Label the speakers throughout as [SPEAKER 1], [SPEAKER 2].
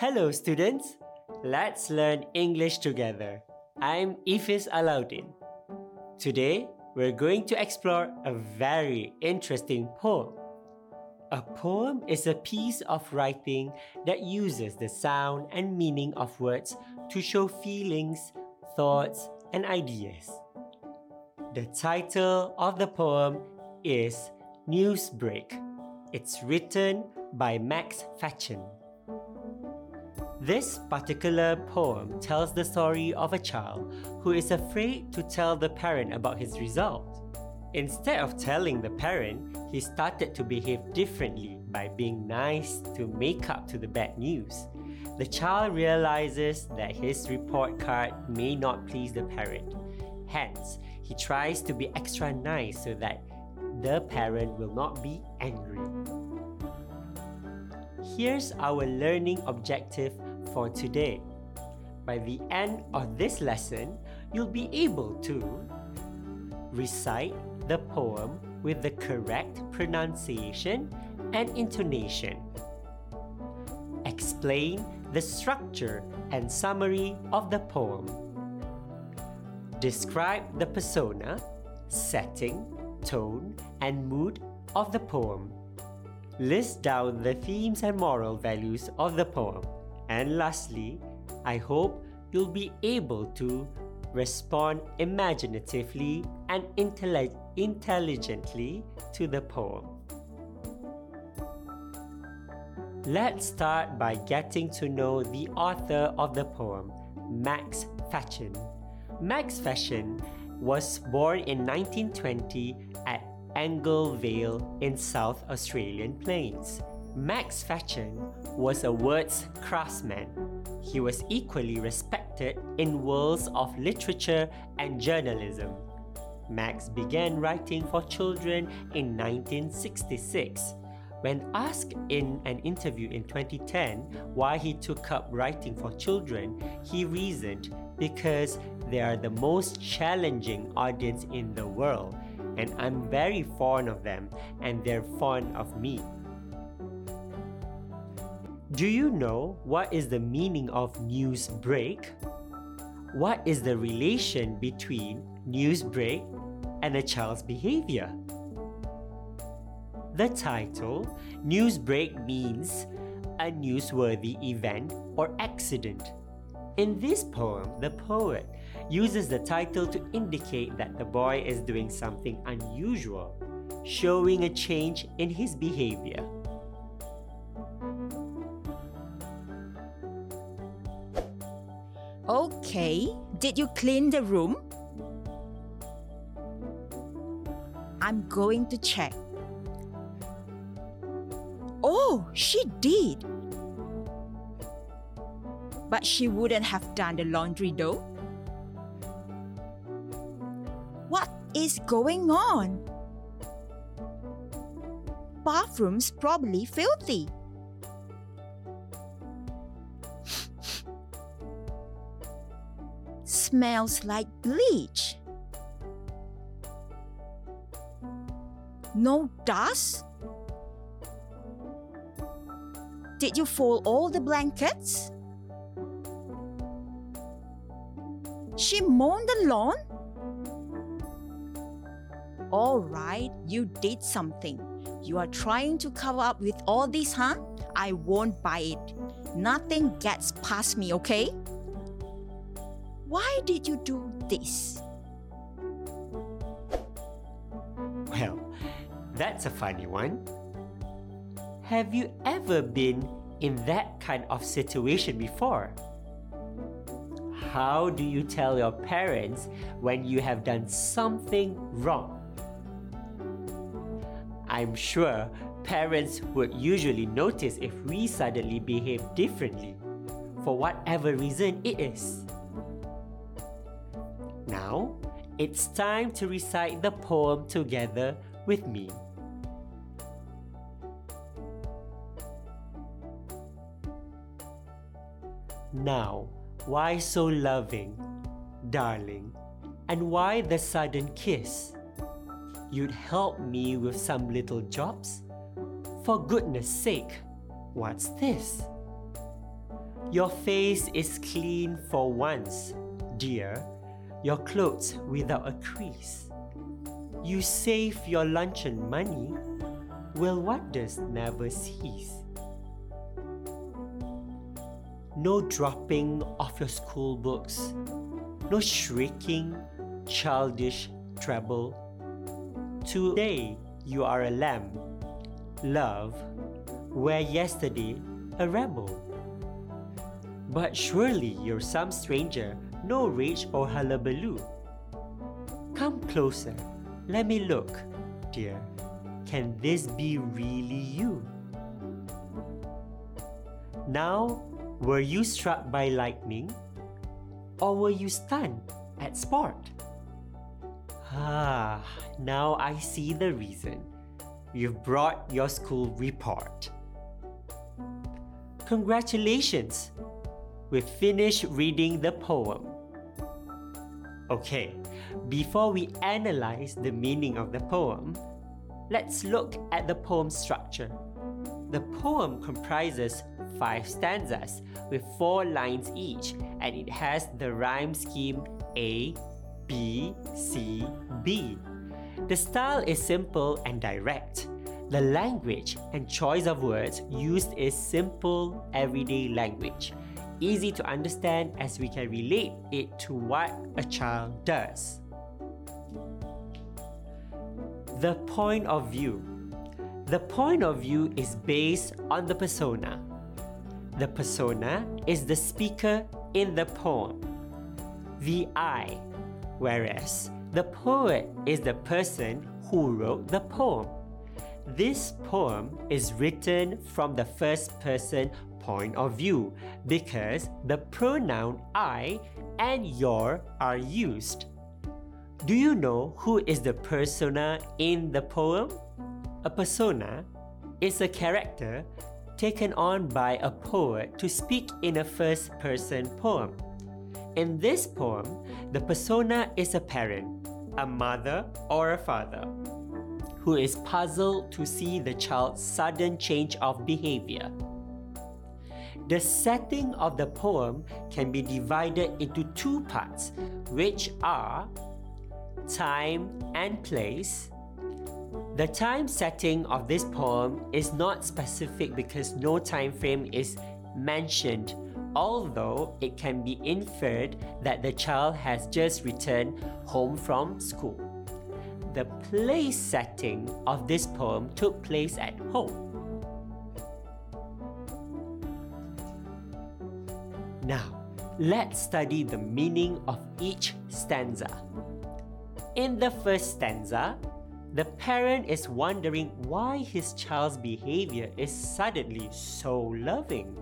[SPEAKER 1] Hello, students. Let's learn English together. I'm Ifis Alauddin. Today, we're going to explore a very interesting poem. A poem is a piece of writing that uses the sound and meaning of words to show feelings, thoughts, and ideas. The title of the poem is Newsbreak. It's written by Max Fatchen. This particular poem tells the story of a child who is afraid to tell the parent about his result. Instead of telling the parent, he started to behave differently by being nice to make up to the bad news. The child realizes that his report card may not please the parent. Hence, he tries to be extra nice so that the parent will not be angry. Here's our learning objective for today. By the end of this lesson, you'll be able to recite the poem with the correct pronunciation and intonation, explain the structure and summary of the poem, describe the persona, setting, tone, and mood of the poem. List down the themes and moral values of the poem. And lastly, I hope you'll be able to respond imaginatively and intelli- intelligently to the poem. Let's start by getting to know the author of the poem, Max Fatchen. Max Fatchen was born in 1920 at Angle Vale in South Australian Plains. Max Fatchen was a words craftsman. He was equally respected in worlds of literature and journalism. Max began writing for children in 1966. When asked in an interview in 2010 why he took up writing for children, he reasoned because they are the most challenging audience in the world, and I'm very fond of them, and they're fond of me. Do you know what is the meaning of news break? What is the relation between news break and a child's behavior? The title, News Break, means a newsworthy event or accident. In this poem, the poet uses the title to indicate that the boy is doing something unusual, showing a change in his behavior.
[SPEAKER 2] Okay, did you clean the room? I'm going to check. Oh, she did. But she wouldn't have done the laundry though. What is going on? Bathroom's probably filthy. Smells like bleach. No dust? Did you fold all the blankets? She mowed the lawn? All right, you did something. You are trying to cover up with all this, huh? I won't buy it. Nothing gets past me, okay? Why did you do this?
[SPEAKER 1] Well, that's a funny one. Have you ever been in that kind of situation before? How do you tell your parents when you have done something wrong? I'm sure parents would usually notice if we suddenly behave differently, for whatever reason it is. Now, it's time to recite the poem together with me. Now, why so loving, darling? And why the sudden kiss? You'd help me with some little jobs? For goodness sake, what's this? Your face is clean for once, dear. Your clothes without a crease. You save your luncheon money. Will wonders never cease? No dropping of your school books. No shrieking, childish treble. Today you are a lamb. Love, where yesterday a rebel. But surely you're some stranger, no rage or hullabaloo. Come closer, let me look, dear. Can this be really you? Now, were you struck by lightning? Or were you stunned at sport? Ah, now I see the reason. You've brought your school report. Congratulations! We've finished reading the poem. Okay, before we analyze the meaning of the poem, let's look at the poem structure. The poem comprises five stanzas with four lines each, and it has the rhyme scheme A, B, C, B. The style is simple and direct. The language and choice of words used is simple, everyday language, easy to understand as we can relate it to what a child does. The point of view. The point of view is based on the persona. The persona is the speaker in the poem, the I, whereas the poet is the person who wrote the poem. This poem is written from the first person point of view because the pronoun I and your are used. Do you know who is the persona in the poem? A persona is a character taken on by a poet to speak in a first person poem. In this poem, the persona is a parent, a mother, or a father who is puzzled to see the child's sudden change of behavior. The setting of the poem can be divided into two parts, which are time and place. The time setting of this poem is not specific because no time frame is mentioned, although it can be inferred that the child has just returned home from school. The place setting of this poem took place at home. Now, let's study the meaning of each stanza. In the first stanza, the parent is wondering why his child's behavior is suddenly so loving.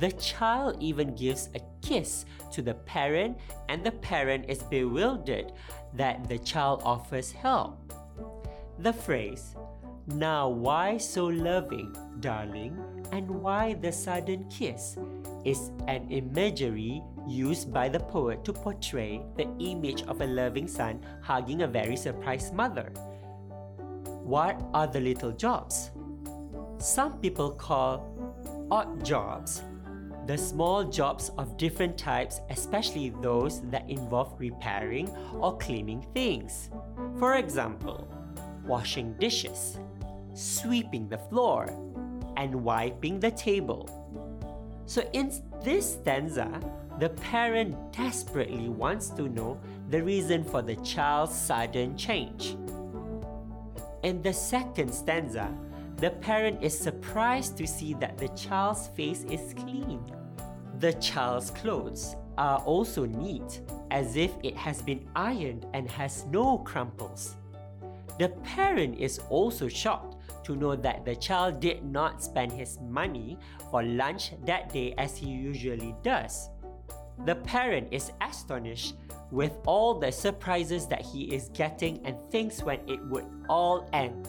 [SPEAKER 1] The child even gives a kiss to the parent, and the parent is bewildered that the child offers help. The phrase, Now why so loving, darling, and why the sudden kiss? is an imagery used by the poet to portray the image of a loving son hugging a very surprised mother. What are the little jobs? Some people call odd jobs the small jobs of different types, especially those that involve repairing or cleaning things. For example, washing dishes, sweeping the floor, and wiping the table. So, in this stanza, the parent desperately wants to know the reason for the child's sudden change. In the second stanza, the parent is surprised to see that the child's face is clean. The child's clothes are also neat, as if it has been ironed and has no crumples. The parent is also shocked to know that the child did not spend his money for lunch that day as he usually does. The parent is astonished with all the surprises that he is getting and thinks when it would all end.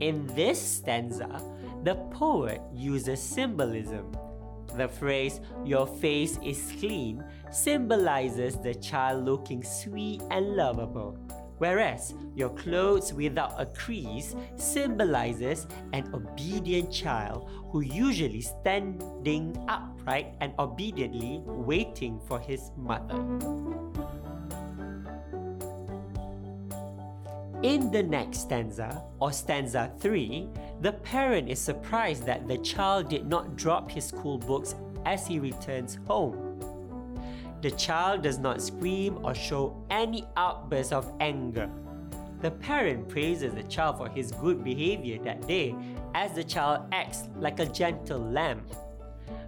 [SPEAKER 1] In this stanza, the poet uses symbolism. The phrase, your face is clean, symbolizes the child looking sweet and lovable, whereas your clothes without a crease symbolizes an obedient child who usually standing upright and obediently waiting for his mother. In the next stanza, or stanza 3, the parent is surprised that the child did not drop his school books as he returns home. The child does not scream or show any outburst of anger. The parent praises the child for his good behavior that day as the child acts like a gentle lamb.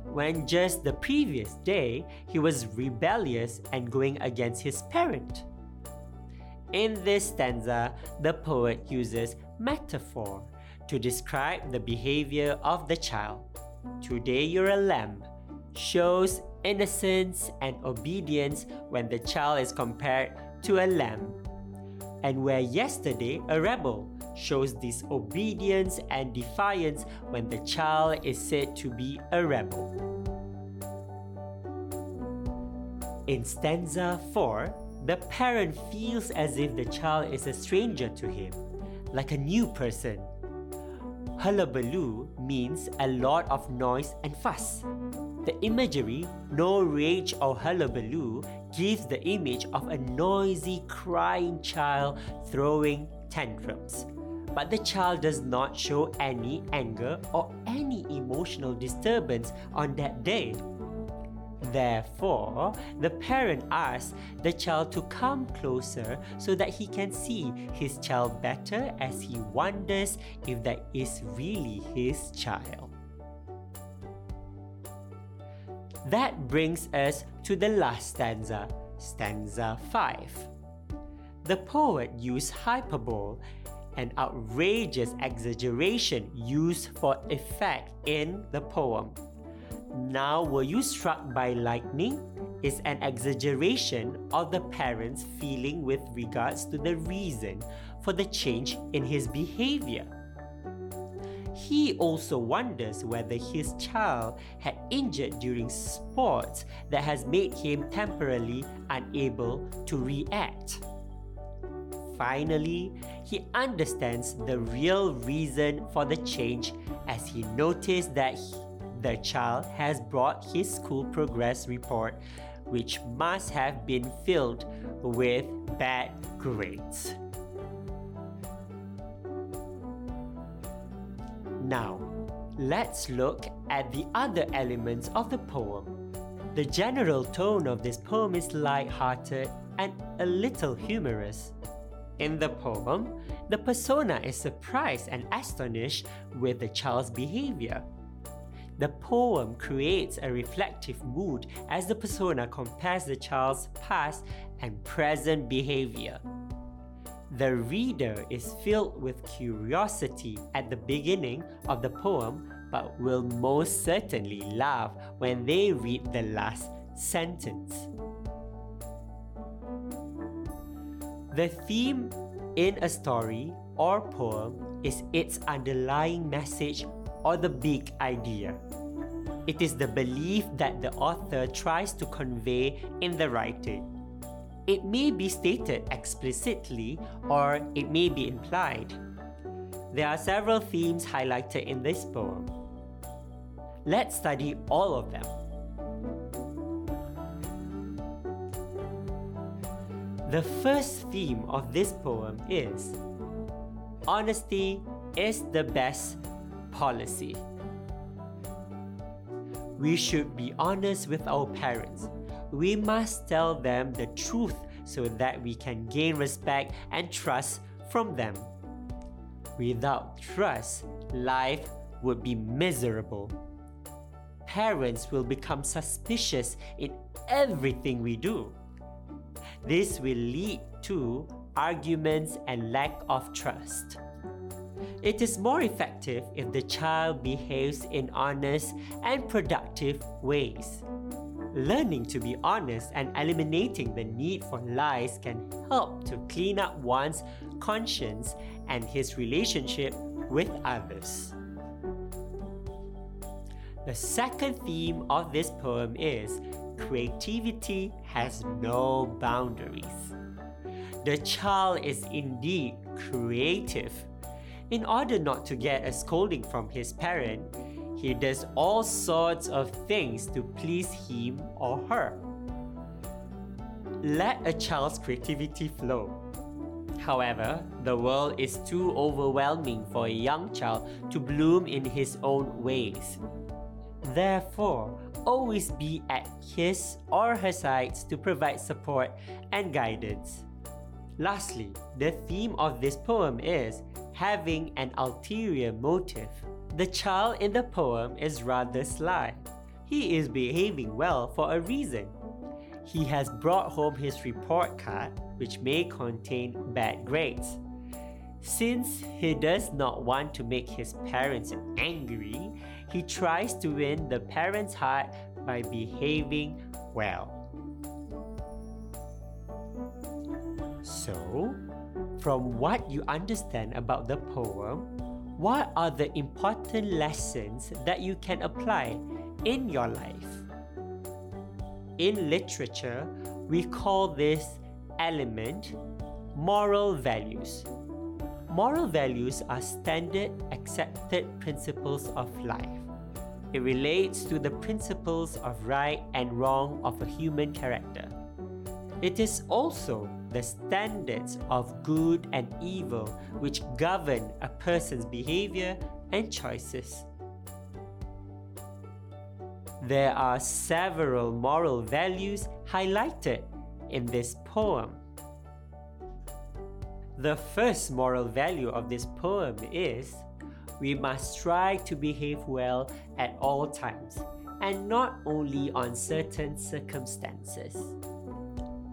[SPEAKER 1] When just the previous day he was rebellious and going against his parent. In this stanza, the poet uses metaphor to describe the behavior of the child. Today you're a lamb shows innocence and obedience when the child is compared to a lamb. And where yesterday a rebel shows disobedience and defiance when the child is said to be a rebel. In stanza 4, the parent feels as if the child is a stranger to him, like a new person. Hullabaloo means a lot of noise and fuss. The imagery, no rage or hullabaloo, gives the image of a noisy, crying child throwing tantrums. But the child does not show any anger or any emotional disturbance on that day. Therefore, the parent asks the child to come closer so that he can see his child better as he wonders if that is really his child. That brings us to the last stanza, stanza 5. The poet used hyperbole, an outrageous exaggeration used for effect in the poem. Now, were you struck by lightning? Is an exaggeration of the parent's feeling with regards to the reason for the change in his behavior. He also wonders whether his child had injured during sports that has made him temporarily unable to react. Finally, he understands the real reason for the change as he noticed that he, the child has brought his school progress report, which must have been filled with bad grades. Now, let's look at the other elements of the poem. The general tone of this poem is light-hearted and a little humorous. In the poem, the persona is surprised and astonished with the child's behavior. The poem creates a reflective mood as the persona compares the child's past and present behavior. The reader is filled with curiosity at the beginning of the poem but will most certainly laugh when they read the last sentence. The theme in a story or poem is its underlying message or the big idea. It is the belief that the author tries to convey in the writing. It may be stated explicitly or it may be implied. There are several themes highlighted in this poem. Let's study all of them. The first theme of this poem is Honesty is the best policy. We should be honest with our parents we must tell them the truth so that we can gain respect and trust from them. Without trust, life would be miserable. Parents will become suspicious in everything we do. This will lead to arguments and lack of trust. It is more effective if the child behaves in honest and productive ways. Learning to be honest and eliminating the need for lies can help to clean up one's conscience and his relationship with others. The second theme of this poem is creativity has no boundaries. the child is indeed creative. In order not to get a scolding from his parent, he does all sorts of things to please him or her. Let a child's creativity flow. However, the world is too overwhelming for a young child to bloom in his own ways. Therefore, always be at his or her sides to provide support and guidance. Lastly, the theme of this poem is having an ulterior motive. The child in the poem is rather sly. He is behaving well for a reason. He has brought home his report card, which may contain bad grades. Since he does not want to make his parents angry, he tries to win the parents' heart by behaving well. So, from what you understand about the poem, what are the important lessons that you can apply in your life? In literature, we call this element moral values. Moral values are standard accepted principles of life. It relates to the principles of right and wrong of a human character. It is also the standards of good and evil which govern a person's behavior and choices. There are several moral values highlighted in this poem. The first moral value of this poem is we must try to behave well at all times and not only on certain circumstances.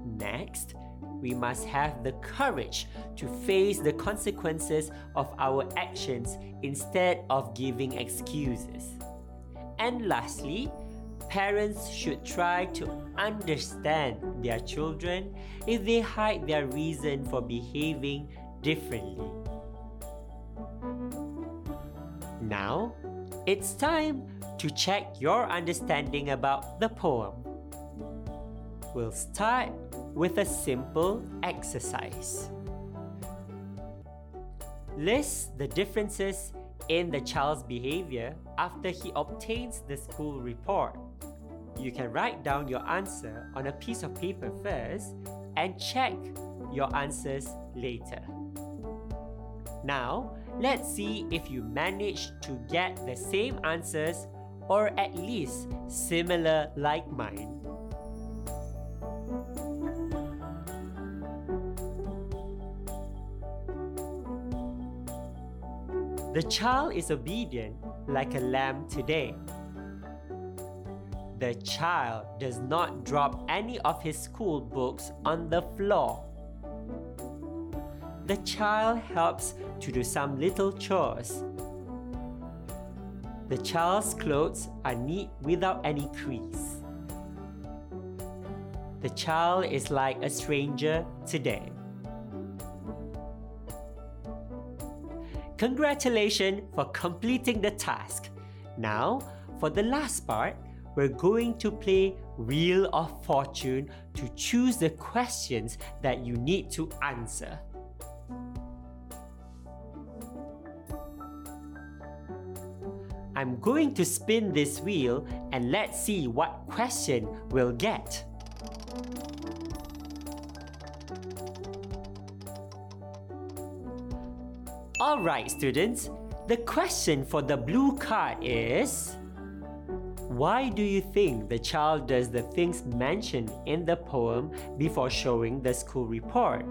[SPEAKER 1] Next, we must have the courage to face the consequences of our actions instead of giving excuses. And lastly, parents should try to understand their children if they hide their reason for behaving differently. Now, it's time to check your understanding about the poem. We'll start with a simple exercise. List the differences in the child's behavior after he obtains the school report. You can write down your answer on a piece of paper first and check your answers later. Now, let's see if you manage to get the same answers or at least similar like mine. The child is obedient like a lamb today. The child does not drop any of his school books on the floor. The child helps to do some little chores. The child's clothes are neat without any crease. The child is like a stranger today. Congratulations for completing the task. Now, for the last part, we're going to play Wheel of Fortune to choose the questions that you need to answer. I'm going to spin this wheel and let's see what question we'll get. Alright, students, the question for the blue card is Why do you think the child does the things mentioned in the poem before showing the school report?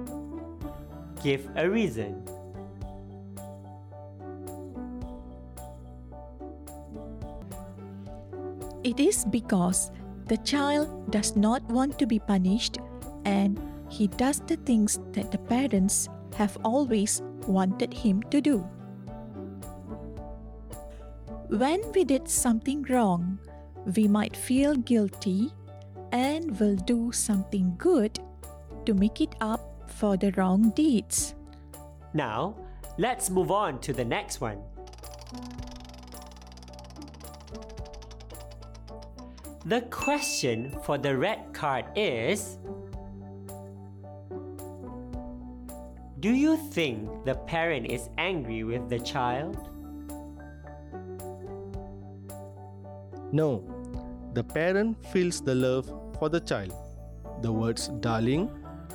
[SPEAKER 1] Give a reason.
[SPEAKER 3] It is because the child does not want to be punished and he does the things that the parents have always wanted him to do. When we did something wrong, we might feel guilty and will do something good to make it up for the wrong deeds.
[SPEAKER 1] Now, let's move on to the next one. The question for the red card is Do you think the parent is angry with the child?
[SPEAKER 4] No, the parent feels the love for the child. The words darling,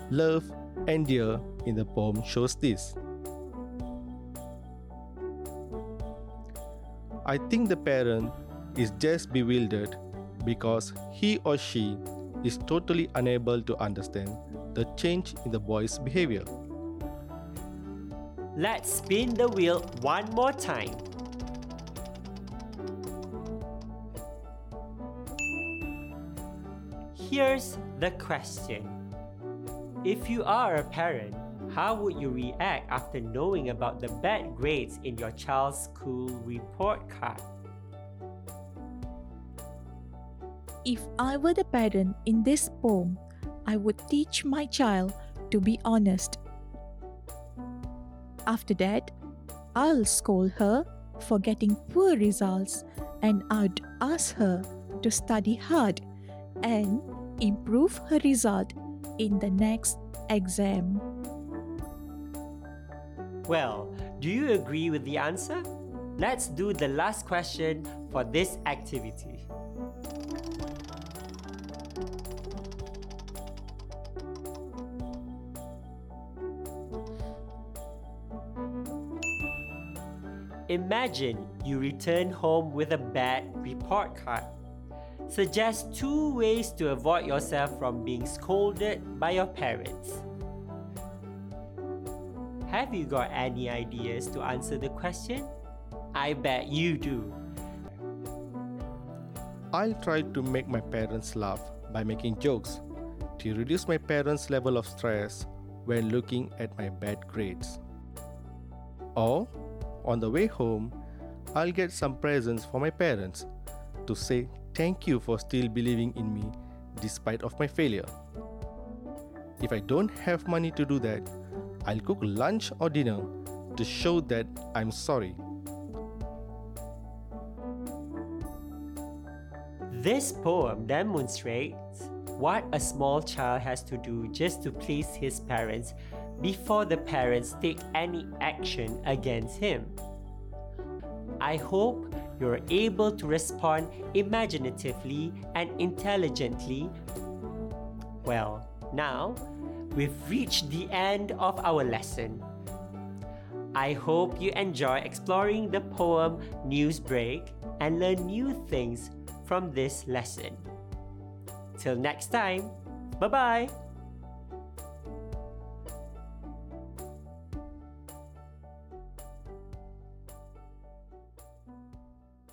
[SPEAKER 4] love, and dear in the poem shows this. I think the parent is just bewildered because he or she is totally unable to understand the change in the boy's behavior.
[SPEAKER 1] Let's spin the wheel one more time. Here's the question If you are a parent, how would you react after knowing about the bad grades in your child's school report card?
[SPEAKER 3] If I were the parent in this poem, I would teach my child to be honest. After that, I'll scold her for getting poor results and I'd ask her to study hard and improve her result in the next exam.
[SPEAKER 1] Well, do you agree with the answer? Let's do the last question for this activity. Imagine you return home with a bad report card. Suggest two ways to avoid yourself from being scolded by your parents. Have you got any ideas to answer the question? I bet you do.
[SPEAKER 4] I'll try to make my parents laugh by making jokes to reduce my parents' level of stress when looking at my bad grades. Or, on the way home, I'll get some presents for my parents to say thank you for still believing in me despite of my failure. If I don't have money to do that, I'll cook lunch or dinner to show that I'm sorry.
[SPEAKER 1] This poem demonstrates what a small child has to do just to please his parents before the parents take any action against him. I hope you're able to respond imaginatively and intelligently. Well, now we've reached the end of our lesson. I hope you enjoy exploring the poem Newsbreak and learn new things from this lesson. Till next time, bye bye.